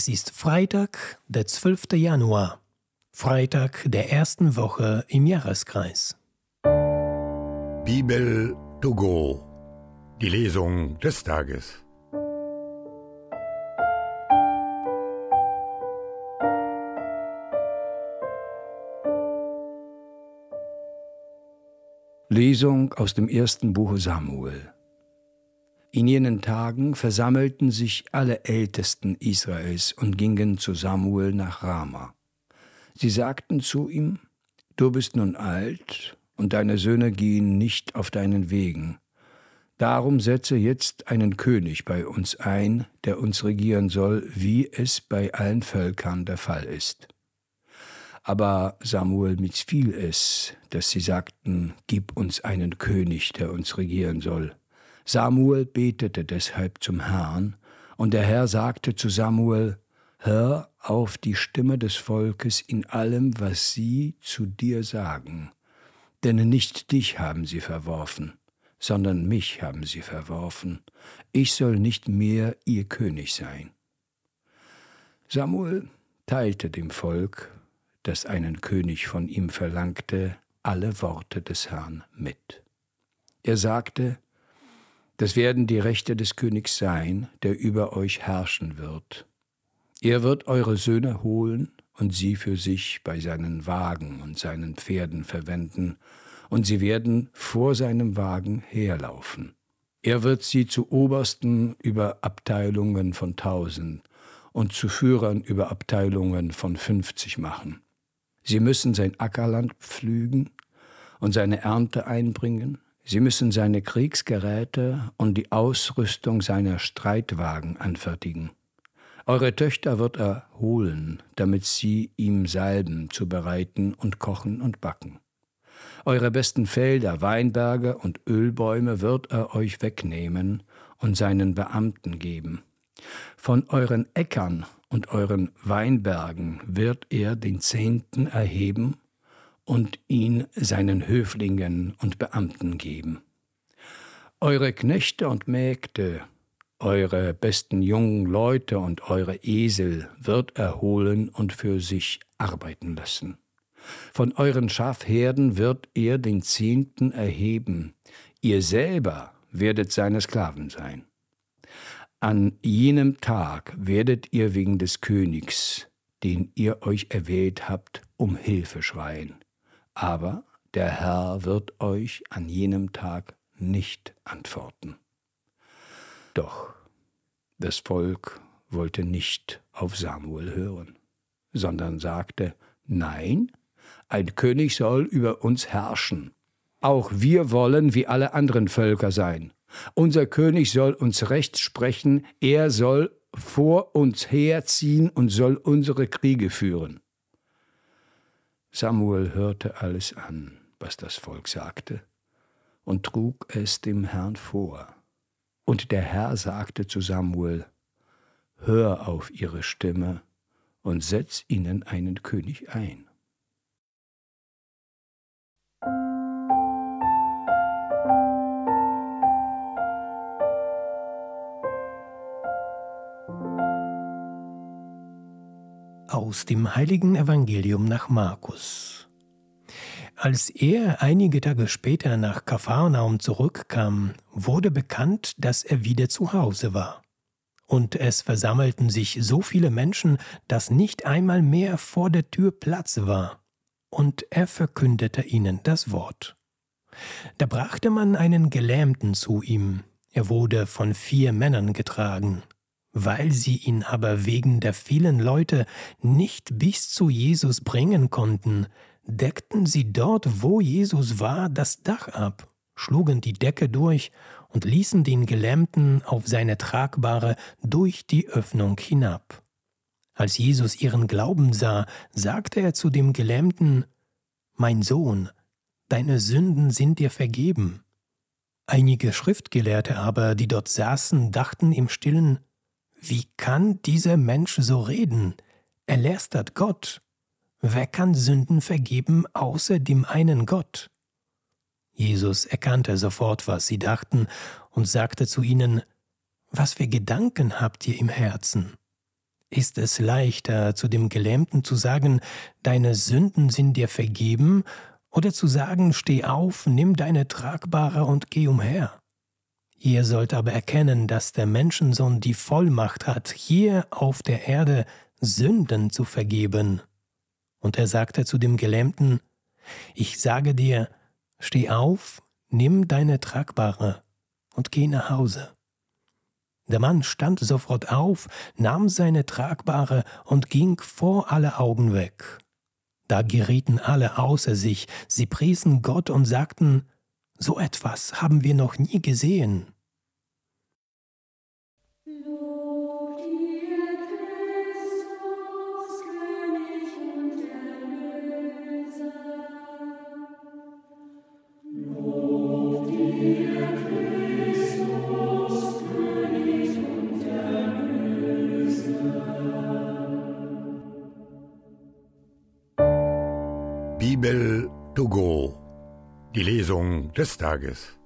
Es ist Freitag, der 12. Januar, Freitag der ersten Woche im Jahreskreis. Bibel to go, die Lesung des Tages. Lesung aus dem ersten Buche Samuel. In jenen Tagen versammelten sich alle Ältesten Israels und gingen zu Samuel nach Rama. Sie sagten zu ihm, Du bist nun alt, und deine Söhne gehen nicht auf deinen Wegen. Darum setze jetzt einen König bei uns ein, der uns regieren soll, wie es bei allen Völkern der Fall ist. Aber Samuel missfiel es, dass sie sagten, Gib uns einen König, der uns regieren soll. Samuel betete deshalb zum Herrn, und der Herr sagte zu Samuel, Hör auf die Stimme des Volkes in allem, was sie zu dir sagen, denn nicht dich haben sie verworfen, sondern mich haben sie verworfen, ich soll nicht mehr ihr König sein. Samuel teilte dem Volk, das einen König von ihm verlangte, alle Worte des Herrn mit. Er sagte, das werden die Rechte des Königs sein, der über euch herrschen wird. Er wird eure Söhne holen und sie für sich bei seinen Wagen und seinen Pferden verwenden, und sie werden vor seinem Wagen herlaufen. Er wird sie zu Obersten über Abteilungen von tausend und zu Führern über Abteilungen von fünfzig machen. Sie müssen sein Ackerland pflügen und seine Ernte einbringen, Sie müssen seine Kriegsgeräte und die Ausrüstung seiner Streitwagen anfertigen. Eure Töchter wird er holen, damit sie ihm Salben zubereiten und kochen und backen. Eure besten Felder, Weinberge und Ölbäume wird er euch wegnehmen und seinen Beamten geben. Von euren Äckern und euren Weinbergen wird er den Zehnten erheben und ihn seinen Höflingen und Beamten geben. Eure Knechte und Mägde, eure besten jungen Leute und eure Esel wird er holen und für sich arbeiten lassen. Von euren Schafherden wird er den Zehnten erheben, ihr selber werdet seine Sklaven sein. An jenem Tag werdet ihr wegen des Königs, den ihr euch erwählt habt, um Hilfe schreien aber der Herr wird euch an jenem Tag nicht antworten. Doch das Volk wollte nicht auf Samuel hören, sondern sagte, Nein, ein König soll über uns herrschen. Auch wir wollen wie alle anderen Völker sein. Unser König soll uns Recht sprechen, er soll vor uns herziehen und soll unsere Kriege führen. Samuel hörte alles an, was das Volk sagte, und trug es dem Herrn vor. Und der Herr sagte zu Samuel, Hör auf ihre Stimme und setz ihnen einen König ein. Aus dem heiligen Evangelium nach Markus. Als er einige Tage später nach Kapharnaum zurückkam, wurde bekannt, dass er wieder zu Hause war. Und es versammelten sich so viele Menschen, dass nicht einmal mehr vor der Tür Platz war. Und er verkündete ihnen das Wort. Da brachte man einen Gelähmten zu ihm. Er wurde von vier Männern getragen. Weil sie ihn aber wegen der vielen Leute nicht bis zu Jesus bringen konnten, deckten sie dort, wo Jesus war, das Dach ab, schlugen die Decke durch und ließen den Gelähmten auf seine Tragbare durch die Öffnung hinab. Als Jesus ihren Glauben sah, sagte er zu dem Gelähmten, Mein Sohn, deine Sünden sind dir vergeben. Einige Schriftgelehrte aber, die dort saßen, dachten im stillen, wie kann dieser Mensch so reden? Er lästert Gott. Wer kann Sünden vergeben außer dem einen Gott? Jesus erkannte sofort, was sie dachten, und sagte zu ihnen, Was für Gedanken habt ihr im Herzen? Ist es leichter, zu dem Gelähmten zu sagen, deine Sünden sind dir vergeben, oder zu sagen, steh auf, nimm deine Tragbare und geh umher? Ihr sollt aber erkennen, dass der Menschensohn die Vollmacht hat, hier auf der Erde Sünden zu vergeben. Und er sagte zu dem Gelähmten, Ich sage dir, steh auf, nimm deine Tragbare und geh nach Hause. Der Mann stand sofort auf, nahm seine Tragbare und ging vor alle Augen weg. Da gerieten alle außer sich, sie priesen Gott und sagten, so etwas haben wir noch nie gesehen. Bibel to go. Die Lesung des Tages.